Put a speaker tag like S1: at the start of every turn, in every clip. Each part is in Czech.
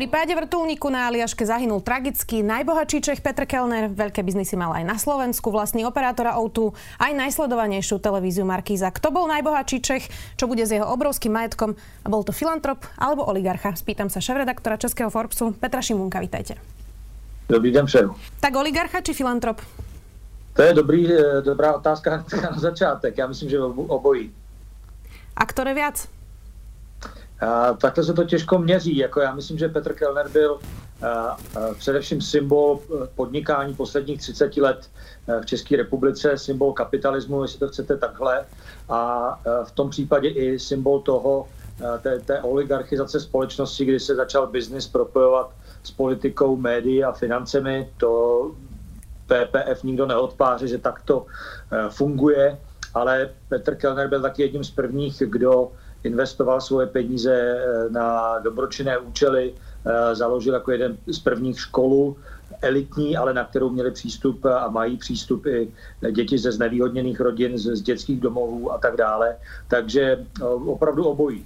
S1: Pri páde vrtulníku na Aliaške zahynul tragicky najbohatší Čech Petr Kellner, veľké biznisy mal aj na Slovensku, vlastný operátora o aj najsledovanejšiu televíziu Markíza. Kto bol najbohatší Čech, čo bude s jeho obrovským majetkom a bol to filantrop alebo oligarcha? Spýtam sa šéf-redaktora Českého Forbesu Petra Šimunka, vítajte.
S2: Dobrý den přeju.
S1: Tak oligarcha či filantrop?
S2: To je dobrý, eh, dobrá otázka na začátek. Já myslím, že obojí.
S1: A ktoré viac?
S2: Takhle se to těžko měří. Jako já myslím, že Petr Kellner byl především symbol e, podnikání posledních 30 let e, v České republice, symbol kapitalismu, jestli to chcete takhle. A e, v tom případě i symbol toho, té, té oligarchizace společnosti, kdy se začal biznis propojovat s politikou, médií a financemi. To PPF nikdo neodpáře, že takto funguje, ale Petr Kellner byl taky jedním z prvních, kdo investoval svoje peníze eh, na dobročinné účely, eh, založil jako jeden z prvních školu elitní, ale na kterou měli přístup a mají přístup i děti ze znevýhodněných rodin, z, z dětských domovů a tak dále. Takže eh, opravdu obojí.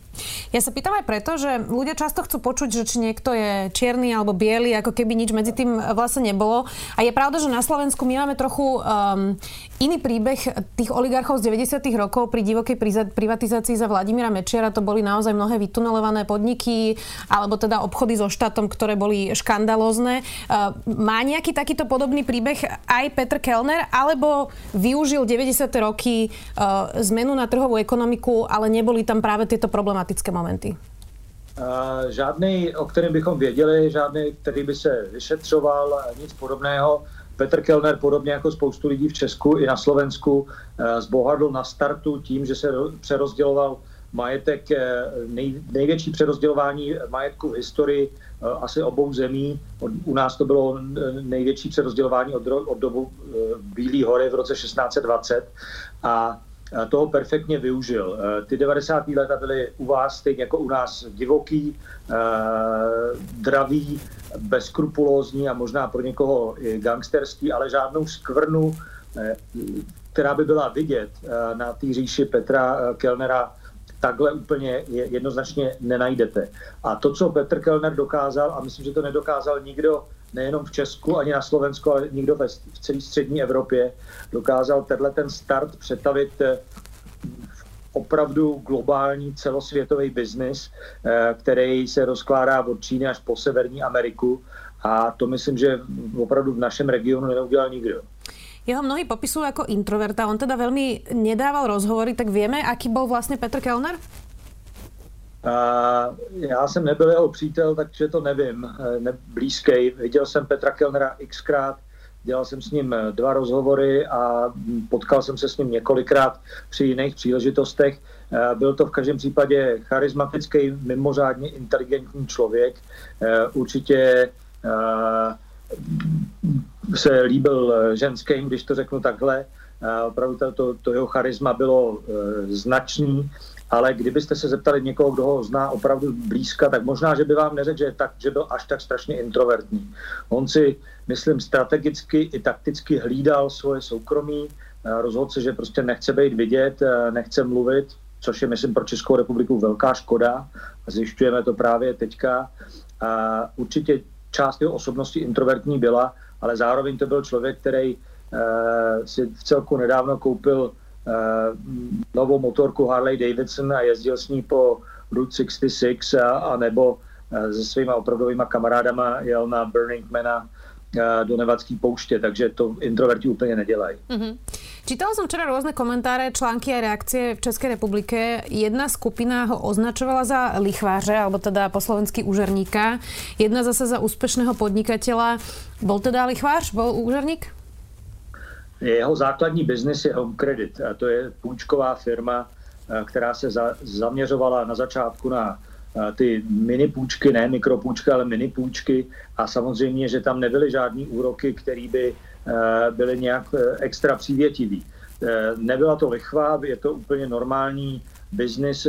S1: Ja sa pýtam aj preto, že ľudia často chcú počuť, že či niekto je čierny alebo biely, ako keby nič medzi tým vlastne nebolo. A je pravda, že na Slovensku my máme trochu um, iný príbeh tých oligarchov z 90. rokov pri divokej privatizácii za Vladimíra Mečiara. To boli naozaj mnohé vytunelované podniky alebo teda obchody so štátom, ktoré boli škandalózne. Uh, má nejaký takýto podobný príbeh aj Petr Kellner, alebo využil 90. roky uh, zmenu na trhovú ekonomiku, ale neboli tam práve tieto problematické momenty?
S2: Uh, žádný, o kterém bychom věděli, žádný, který by se vyšetřoval, nic podobného. Petr Kellner, podobně jako spoustu lidí v Česku i na Slovensku, uh, zbohadl na startu tím, že se přerozděloval majetek, nej, největší přerozdělování majetku v historii asi obou zemí. U nás to bylo největší přerozdělování od, od dobu Bílé hory v roce 1620 a toho perfektně využil. Eh, ty 90. léta byly u vás stejně jako u nás divoký, eh, dravý, bezkrupulózní a možná pro někoho i gangsterský, ale žádnou skvrnu, eh, která by byla vidět na té říši Petra Kellnera, takhle úplně jednoznačně nenajdete. A to, co Petr Kellner dokázal, a myslím, že to nedokázal nikdo nejenom v Česku, ani na Slovensku, ale nikdo v celé střední Evropě dokázal tenhle ten start přetavit eh, v opravdu globální celosvětový biznis, eh, který se rozkládá od Číny až po Severní Ameriku. A to myslím, že opravdu v našem regionu neudělal nikdo.
S1: Jeho mnohí popisujú ako introverta, on teda veľmi nedával rozhovory, tak vieme, aký bol vlastne Petr Kellner?
S2: já jsem nebyl jeho přítel, takže to nevím, eh, ne, blízkej. Viděl jsem Petra Kellnera xkrát, dělal jsem s ním eh, dva rozhovory a potkal jsem se s ním několikrát při jiných příležitostech. Eh, byl to v každém případě charismatický, mimořádně inteligentní člověk. Určitě se líbil ženským, když to řeknu takhle. Opravdu to, to, to jeho charisma bylo značný ale kdybyste se zeptali někoho, kdo ho zná opravdu blízka, tak možná, že by vám neřekl, že, tak, že byl až tak strašně introvertní. On si, myslím, strategicky i takticky hlídal svoje soukromí, rozhodl se, že prostě nechce být vidět, nechce mluvit, což je, myslím, pro Českou republiku velká škoda. Zjišťujeme to právě teďka. A určitě část jeho osobnosti introvertní byla, ale zároveň to byl člověk, který uh, si v celku nedávno koupil Eh, novou motorku Harley Davidson a jezdil s ní po Route 66 a, a nebo eh, se svýma opravdovýma kamarádama jel na Burning Mana eh, do Nevadský pouště, takže to introverti úplně nedělají. Mm-hmm.
S1: Čítala som včera rôzne komentáre, články a reakcie v Českej republike. Jedna skupina ho označovala za lichváře, alebo teda po slovensky úžerníka. Jedna zase za úspešného podnikateľa. Bol teda lichvář? Bol úžerník?
S2: Jeho základní biznis je Home Credit a to je půjčková firma, eh, která se za, zaměřovala na začátku na eh, ty mini půjčky, ne mikropůjčky, ale mini půjčky a samozřejmě, že tam nebyly žádný úroky, které by eh, byly nějak extra přívětivý. Nebyla to lichva, je to úplně normální biznis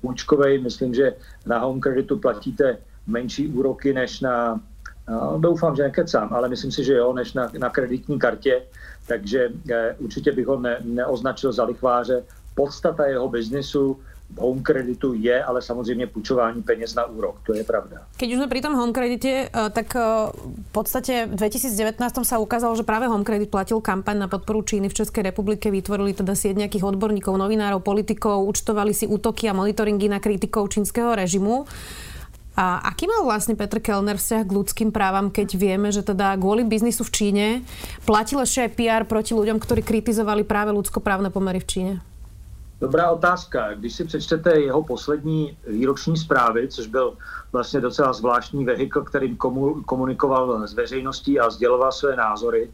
S2: půjčkový. Myslím, že na Home Creditu platíte menší úroky než na No, doufám, že nekecám, ale myslím si, že jo, než na, na kreditní kartě, takže eh, určitě bych ho ne, neoznačil za lichváře. Podstata jeho biznisu home kreditu je ale samozřejmě půjčování peněz na úrok, to je pravda.
S1: Keď už sme pri tom home kredite, eh, tak eh, v podstate v 2019 sa ukázalo, že práve home kredit platil kampaň na podporu Číny v Českej republike, vytvorili teda sieť nejakých odborníkov, novinárov, politikov, účtovali si útoky a monitoringy na kritikov čínskeho režimu. A aký mal vlastne Petr Kellner vzťah k ľudským právam, keď vieme, že teda kvôli biznisu v Číne platil ešte aj PR proti ľuďom, ktorí kritizovali práve ľudskoprávne pomery v Číně?
S2: Dobrá otázka. Když si přečtete jeho poslední výroční zprávy, což byl vlastně docela zvláštní vehikl, kterým komunikoval s veřejností a sděloval své názory,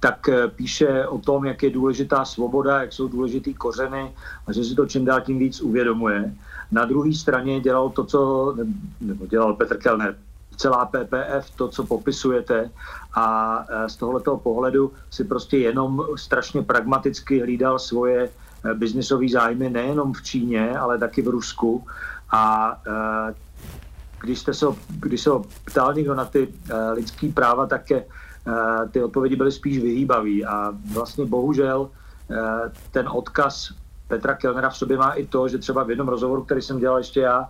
S2: tak eh, píše o tom, jak je důležitá svoboda, jak jsou důležitý kořeny a že si to čím dál tím víc uvědomuje. Na druhé straně dělal to, co nebo dělal Petr Kellner, celá PPF, to, co popisujete a eh, z tohoto pohledu si prostě jenom strašně pragmaticky hlídal svoje biznisové zájmy nejenom v Číně, ale taky v Rusku. A když, jste se, když se ptal někdo na ty lidský práva, tak Eh, ty odpovědi byly spíš vyhýbavý. A vlastně bohužel eh, ten odkaz Petra Kellnera v sobě má i to, že třeba v jednom rozhovoru, který jsem dělal ještě já,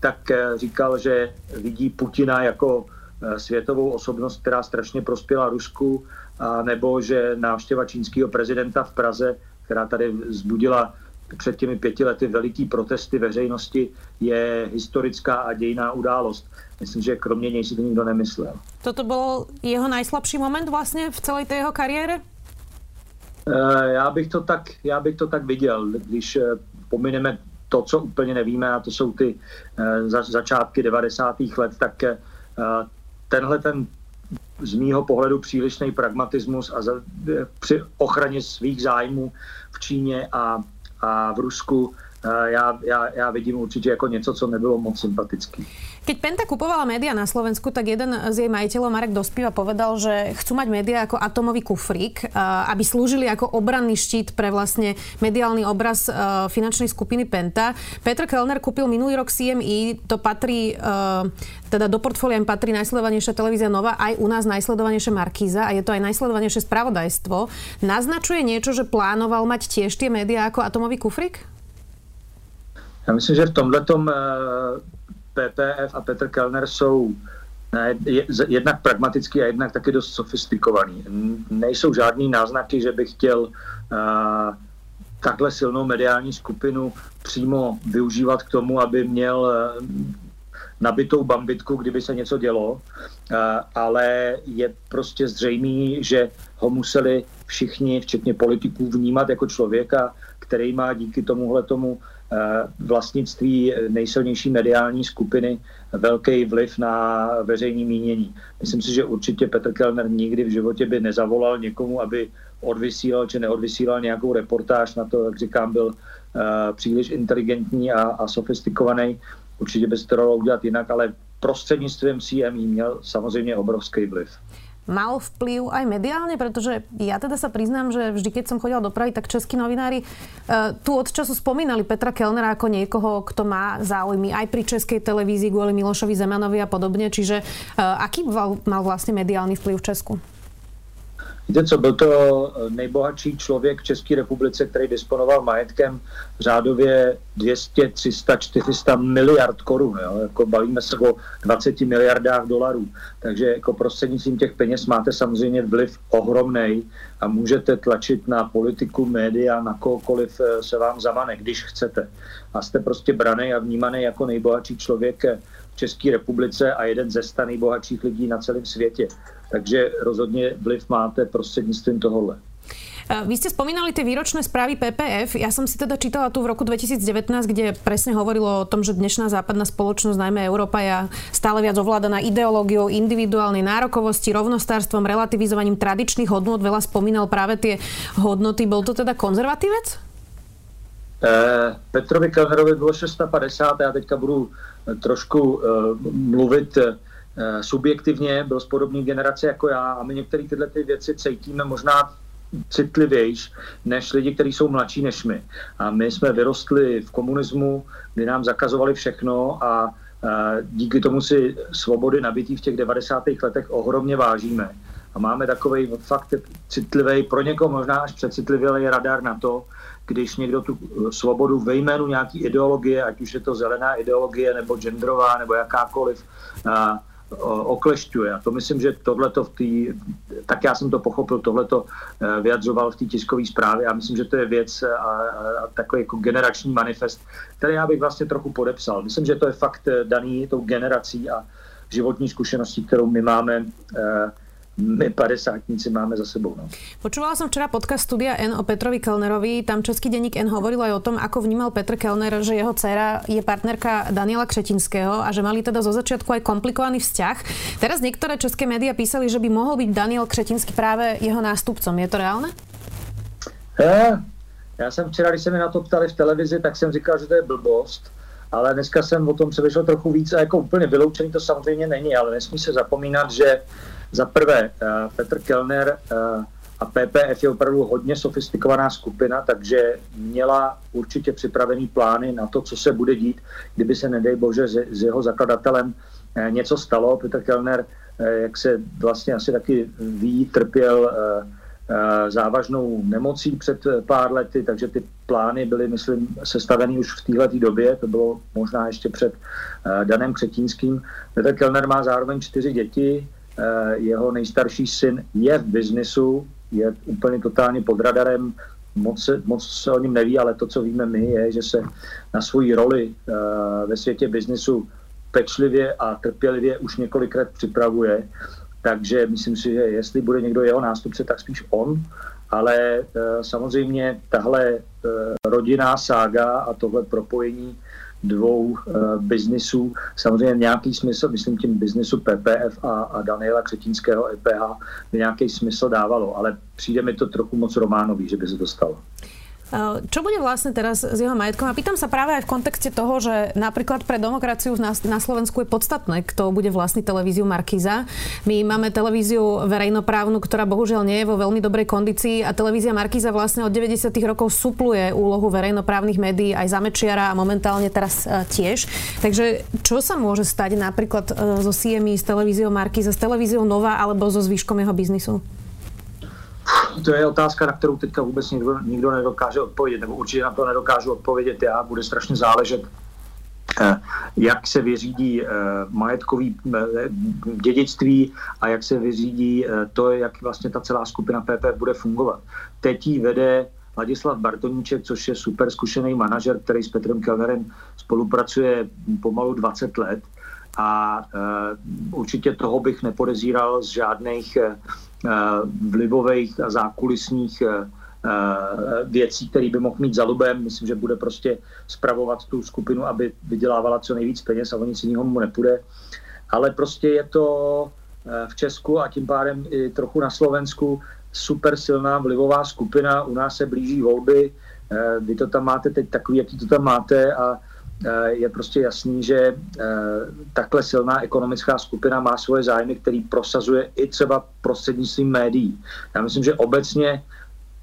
S2: tak eh, říkal, že vidí Putina jako světovou osobnost, která strašně prospěla Rusku, nebo že návštěva čínského prezidenta v Praze, která tady zbudila před těmi pěti lety veliký protesty veřejnosti, je historická a dějná událost. Myslím, že kromě něj si to nikdo nemyslel.
S1: Toto byl jeho nejslabší moment vlastně v celé té jeho kariéře?
S2: Eh, já bych to tak, já bych to tak viděl, když eh, pomineme to, co úplně nevíme, a to jsou ty eh, začátky 90. let, tak tenhle ten z mýho pohledu přílišný pragmatismus a za, při ochraně svých zájmů v Číně a, a v Rusku já, já, já vidím určitě jako něco, co nebylo moc sympatický.
S1: Keď Penta kupovala média na Slovensku, tak jeden z jej majiteľov, Marek Dospiva, povedal, že chcú mať média ako atomový kufrík, aby slúžili ako obranný štít pre vlastne mediálny obraz finančnej skupiny Penta. Petr Kellner kúpil minulý rok CMI, to patrí, teda do portfólia im patrí najsledovanejšia televízia Nova, aj u nás najsledovanejšia Markíza a je to aj najsledovanejšie spravodajstvo. Naznačuje niečo, že plánoval mať tiež tie médiá ako atomový kufrík?
S2: Já myslím, že v tomhle PPF a Petr Kellner jsou jednak pragmatický a jednak taky dost sofistikovaný. Nejsou žádný náznaky, že bych chtěl uh, takhle silnou mediální skupinu přímo využívat k tomu, aby měl uh, nabitou bambitku, kdyby se něco dělo, uh, ale je prostě zřejmý, že ho museli všichni, včetně politiků, vnímat jako člověka, který má díky tomuhle tomu Eh, vlastnictví nejsilnější mediální skupiny velký vliv na veřejní mínění. Myslím si, že určitě Petr Kellner nikdy v životě by nezavolal někomu, aby odvysílal či neodvysílal nějakou reportáž na to, jak říkám, byl uh, příliš inteligentní a, a sofistikovaný. Určitě by se to dalo udělat jinak, ale prostřednictvím CME měl samozřejmě obrovský vliv
S1: mal vplyv aj mediálne, pretože ja teda sa priznám, že vždy, keď som chodila do Prahy, tak českí novinári uh, tu od času spomínali Petra Kellnera ako niekoho, kto má záujmy aj pri českej televízii kvôli Milošovi Zemanovi a podobne. Čiže uh, aký mal, vlastne mediálny vplyv v Česku?
S2: Víte co, byl to eh, nejbohatší člověk v České republice, který disponoval majetkem řádově 200, 300, 400 miliard korun. Jo? Jako bavíme se o 20 miliardách dolarů. Takže jako prostřednictvím těch peněz máte samozřejmě vliv ohromný a můžete tlačit na politiku, média, na kohokoliv eh, se vám zamane, když chcete. A jste prostě braný a vnímaný jako nejbohatší člověk eh, v České republice a jeden ze sta nejbohatších lidí na celém světě. Takže rozhodně vliv máte prostřednictvím tohohle.
S1: Eh, vy ste spomínali tie výročné správy PPF. Ja som si teda čítala tu v roku 2019, kde presne hovorilo o tom, že dnešná západná spoločnosť, najmä Európa, je stále viac ovládaná ideológiou individuálnej nárokovosti, rovnostárstvom, relativizovaním tradičných hodnot. Veľa spomínal práve tie hodnoty. Bol to teda konzervatívec?
S2: Eh, Petrovi Kellnerovi bylo 650, já teďka budu trošku uh, mluvit Eh, subjektivně, byl z podobné generace jako já a my některé tyhle ty věci cítíme možná citlivějš než lidi, kteří jsou mladší než my. A my jsme vyrostli v komunismu, kdy nám zakazovali všechno a díky tomu si svobody nabitý v těch 90. letech ohromně vážíme. A máme takový fakt citlivý, pro někoho možná až přecitlivý radar na to, když někdo tu svobodu ve jménu nějaký ideologie, ať už je to zelená ideologie, nebo genderová, nebo jakákoliv, oklešťuje. A to myslím, že tohleto v té, tak já jsem to pochopil, tohleto e, vyjadřoval v té tiskové zprávě a myslím, že to je věc a, a, a takový jako generační manifest, který já bych vlastně trochu podepsal. Myslím, že to je fakt e, daný tou generací a životní zkušeností, kterou my máme e, my padesátníci máme za sebou. No.
S1: Počúvala som včera podcast Studia N o Petrovi Kellnerovi. Tam Český denník N hovoril aj o tom, ako vnímal Petr Kellner, že jeho dcéra je partnerka Daniela Křetinského a že mali teda zo začiatku aj komplikovaný vzťah. Teraz niektoré české médiá písali, že by mohol byť Daniel Křetinský práve jeho nástupcom. Je to reálne?
S2: Já, já jsem včera, když se mi na to ptali v televizi, tak jsem říkal, že to je blbost ale dneska jsem o tom přemýšlel trochu víc a jako úplně vyloučený to samozřejmě není, ale nesmí se zapomínat, že za prvé, eh, Petr Kellner eh, a PPF je opravdu hodně sofistikovaná skupina, takže měla určitě připravený plány na to, co se bude dít, kdyby se, nedej bože, s jeho zakladatelem eh, něco stalo. Petr Kellner, jak se vlastně asi taky ví, trpěl závažnou nemocí před pár lety, takže ty plány byly, myslím, sestaveny už v této době, to bylo možná ještě před Danem Křetínským. Petr Kellner má zároveň čtyři děti, jeho nejstarší syn je v biznisu, je úplně totálně pod radarem, moc moc se o něm neví, ale to, co víme my, je, že se na svoji roli eh, ve světě biznisu pečlivě a trpělivě už několikrát připravuje. Takže myslím si, že jestli bude někdo jeho nástupce, tak spíš on. Ale eh, samozřejmě tahle rodinná sága a tohle propojení dvou uh, biznisů. Samozřejmě nějaký smysl, myslím tím biznisu PPF a, a Daniela Křetínského EPH by nějaký smysl dávalo, ale přijde mi to trochu moc románový, že by se to stalo.
S1: Eh, čo bude vlastne teraz s jeho majetkom? A pýtam sa práve aj v kontexte toho, že napríklad pre demokraciu na, Slovensku je podstatné, kto bude vlastniť televíziu Markiza. My máme televíziu verejnoprávnu, ktorá bohužiaľ nie je vo veľmi dobrej kondícii a televízia Markiza vlastne od 90. rokov supluje úlohu verejnoprávnych médií aj za Mečiara a momentálne teraz eh, tiež. Takže čo sa môže stať napríklad so eh, CMI, s televíziou Markiza, s televíziou Nova alebo so zvyškom jeho biznisu?
S2: To je otázka, na kterou teďka vůbec nikdo, nikdo nedokáže odpovědět, nebo určitě na to nedokážu odpovědět já. Bude strašně záležet, eh, jak se vyřídí eh, majetkový eh, dědictví a jak se vyřídí to, jak vlastně ta celá skupina PP bude fungovat. Teď jí vede Ladislav Bartoníček, což je super zkušený manažer, který s Petrem Kellnerem spolupracuje pomalu 20 let a určitě toho bych nepodezíral z žádných Eh, vlivových a zákulisních věcí, které by mohl mít za lubem. Myslím, že bude prostě spravovat tu skupinu, aby vydělávala co nejvíc peněz a o nic jiného mu nepůjde. Ale prostě je to v Česku a tím pádem i trochu na Slovensku super silná vlivová skupina. U nás se blíží volby, vy to tam máte teď takový, jaký to tam máte a je prostě jasný, že eh, takhle silná ekonomická skupina má svoje zájmy, který prosazuje i třeba prostřednictvím médií. Já myslím, že obecně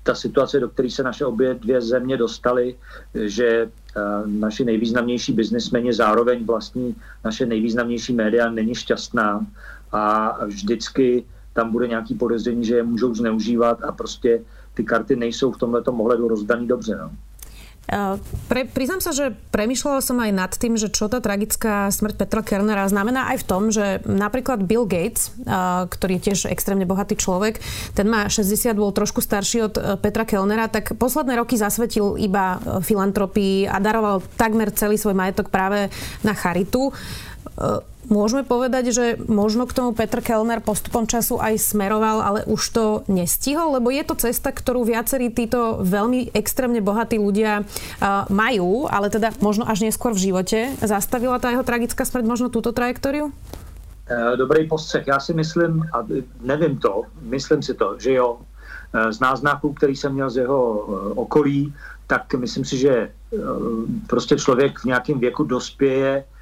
S2: ta situace, do které se naše obě dvě země dostaly, že eh, naši nejvýznamnější biznismeni zároveň vlastní naše nejvýznamnější média, není šťastná a vždycky tam bude nějaký podezření, že je můžou zneužívat a prostě ty karty nejsou v tomhle ohledu rozdaný dobře. No.
S1: Pre, priznám sa, že premyšľala som aj nad tým, že čo tá tragická smrť Petra Kernera znamená aj v tom, že napríklad Bill Gates, ktorý je tiež extrémne bohatý človek, ten má 60, bol trošku starší od e, Petra Kellnera, tak posledné roky zasvetil iba e, filantropii a daroval takmer celý svoj majetok práve na charitu. E, Môžeme povedať, že možno k tomu Petr Kellner postupom času aj smeroval, ale už to nestihol, lebo je to cesta, ktorú viacerí títo veľmi extrémne bohatí ľudia majú, ale teda možno až neskôr v živote. Zastavila tá jeho tragická smrť možno túto trajektóriu?
S2: E, dobrý postřeh. Já si myslím, a nevím to, myslím si to, že jo, z náznaků, který jsem měl z jeho okolí, tak myslím si, že prostě člověk v nějakém věku dospěje Eh,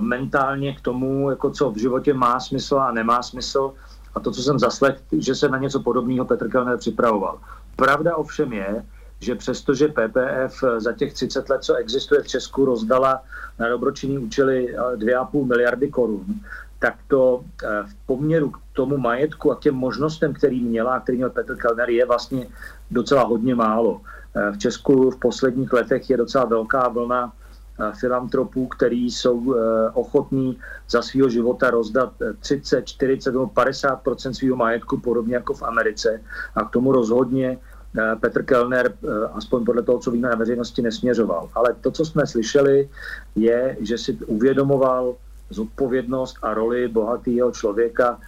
S2: mentálně k tomu, jako co v životě má smysl a nemá smysl. A to, co jsem zaslech, že se na něco podobného Petr Kellner připravoval. Pravda ovšem je, že přestože PPF za těch 30 let, co existuje v Česku, rozdala na dobročinný účely 2,5 miliardy korun, tak to v poměru k tomu majetku a k těm možnostem, který měla a který měl Petr Kellner, je vlastně docela hodně málo. V Česku v posledních letech je docela velká vlna filantropů, který jsou ochotní za svého života rozdat 30, 40 nebo 50 svého majetku, podobně jako v Americe. A k tomu rozhodně Petr Kellner, aspoň podle toho, co víme na veřejnosti, nesměřoval. Ale to, co jsme slyšeli, je, že si uvědomoval zodpovědnost a roli bohatého člověka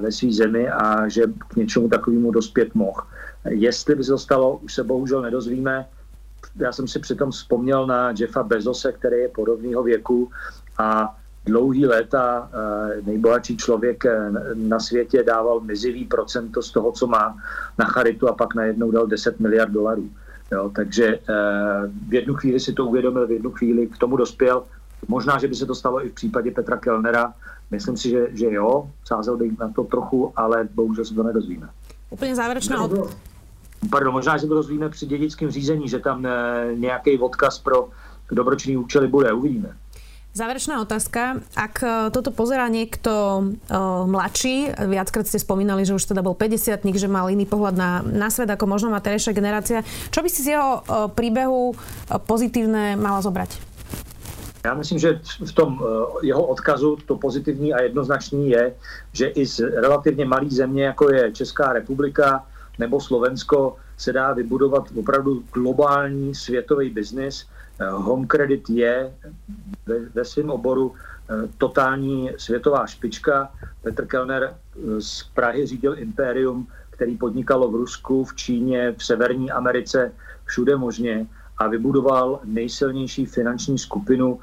S2: ve své zemi a že k něčemu takovému dospět mohl. Jestli by se to stalo, už se bohužel nedozvíme, já jsem si přitom vzpomněl na Jeffa Bezose, který je podobného věku a dlouhý léta eh, nejbohatší člověk eh, na světě dával mizivý procento z toho, co má na charitu a pak najednou dal 10 miliard dolarů. Jo, takže eh, v jednu chvíli si to uvědomil, v jednu chvíli k tomu dospěl. Možná, že by se to stalo i v případě Petra Kellnera. Myslím si, že, že jo, sázel bych na to trochu, ale bohužel se to nedozvíme.
S1: Úplně závěrečná odpověď.
S2: Pardon, možná, že to dozvíme při dědickém řízení, že tam nějaký odkaz pro dobročný účely bude. Uvidíme.
S1: Záverečná otázka. Ak e, toto pozerá niekto uh, mladší, viackrát ste spomínali, že už teda bol 50 že mal iný pohľad na, na svet, ako možno má terejšia generácia. Čo by si z jeho príbehu pozitívne mala zobrať?
S2: Já myslím, že v tom jeho odkazu to pozitivní a jednoznačný je, že i z relativně malý země, jako je Česká republika nebo Slovensko, se dá vybudovat opravdu globální světový biznis, Eh, home Credit je ve, ve svém oboru eh, totální světová špička. Petr Kellner eh, z Prahy řídil impérium, který podnikalo v Rusku, v Číně, v Severní Americe, všude možně a vybudoval nejsilnější finanční skupinu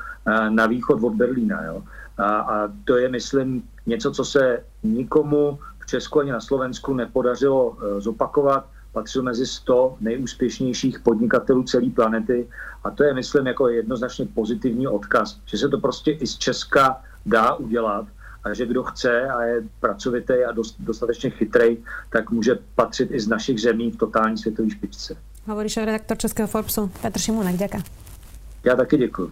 S2: na východ od Berlína. Jo. A, a to je, myslím, něco, co se nikomu Česku ani na Slovensku nepodařilo zopakovat patřil mezi 100 nejúspěšnějších podnikatelů celé planety a to je, myslím, jako jednoznačně pozitivní odkaz, že se to prostě i z Česka dá udělat a že kdo chce a je pracovitý a dost, dostatečně chytrej, tak může patřit i z našich zemí v totální světové špičce.
S1: Hovorí redaktor Českého Forbesu Petr Šimunek, ďakujem.
S2: Já taky děkuji.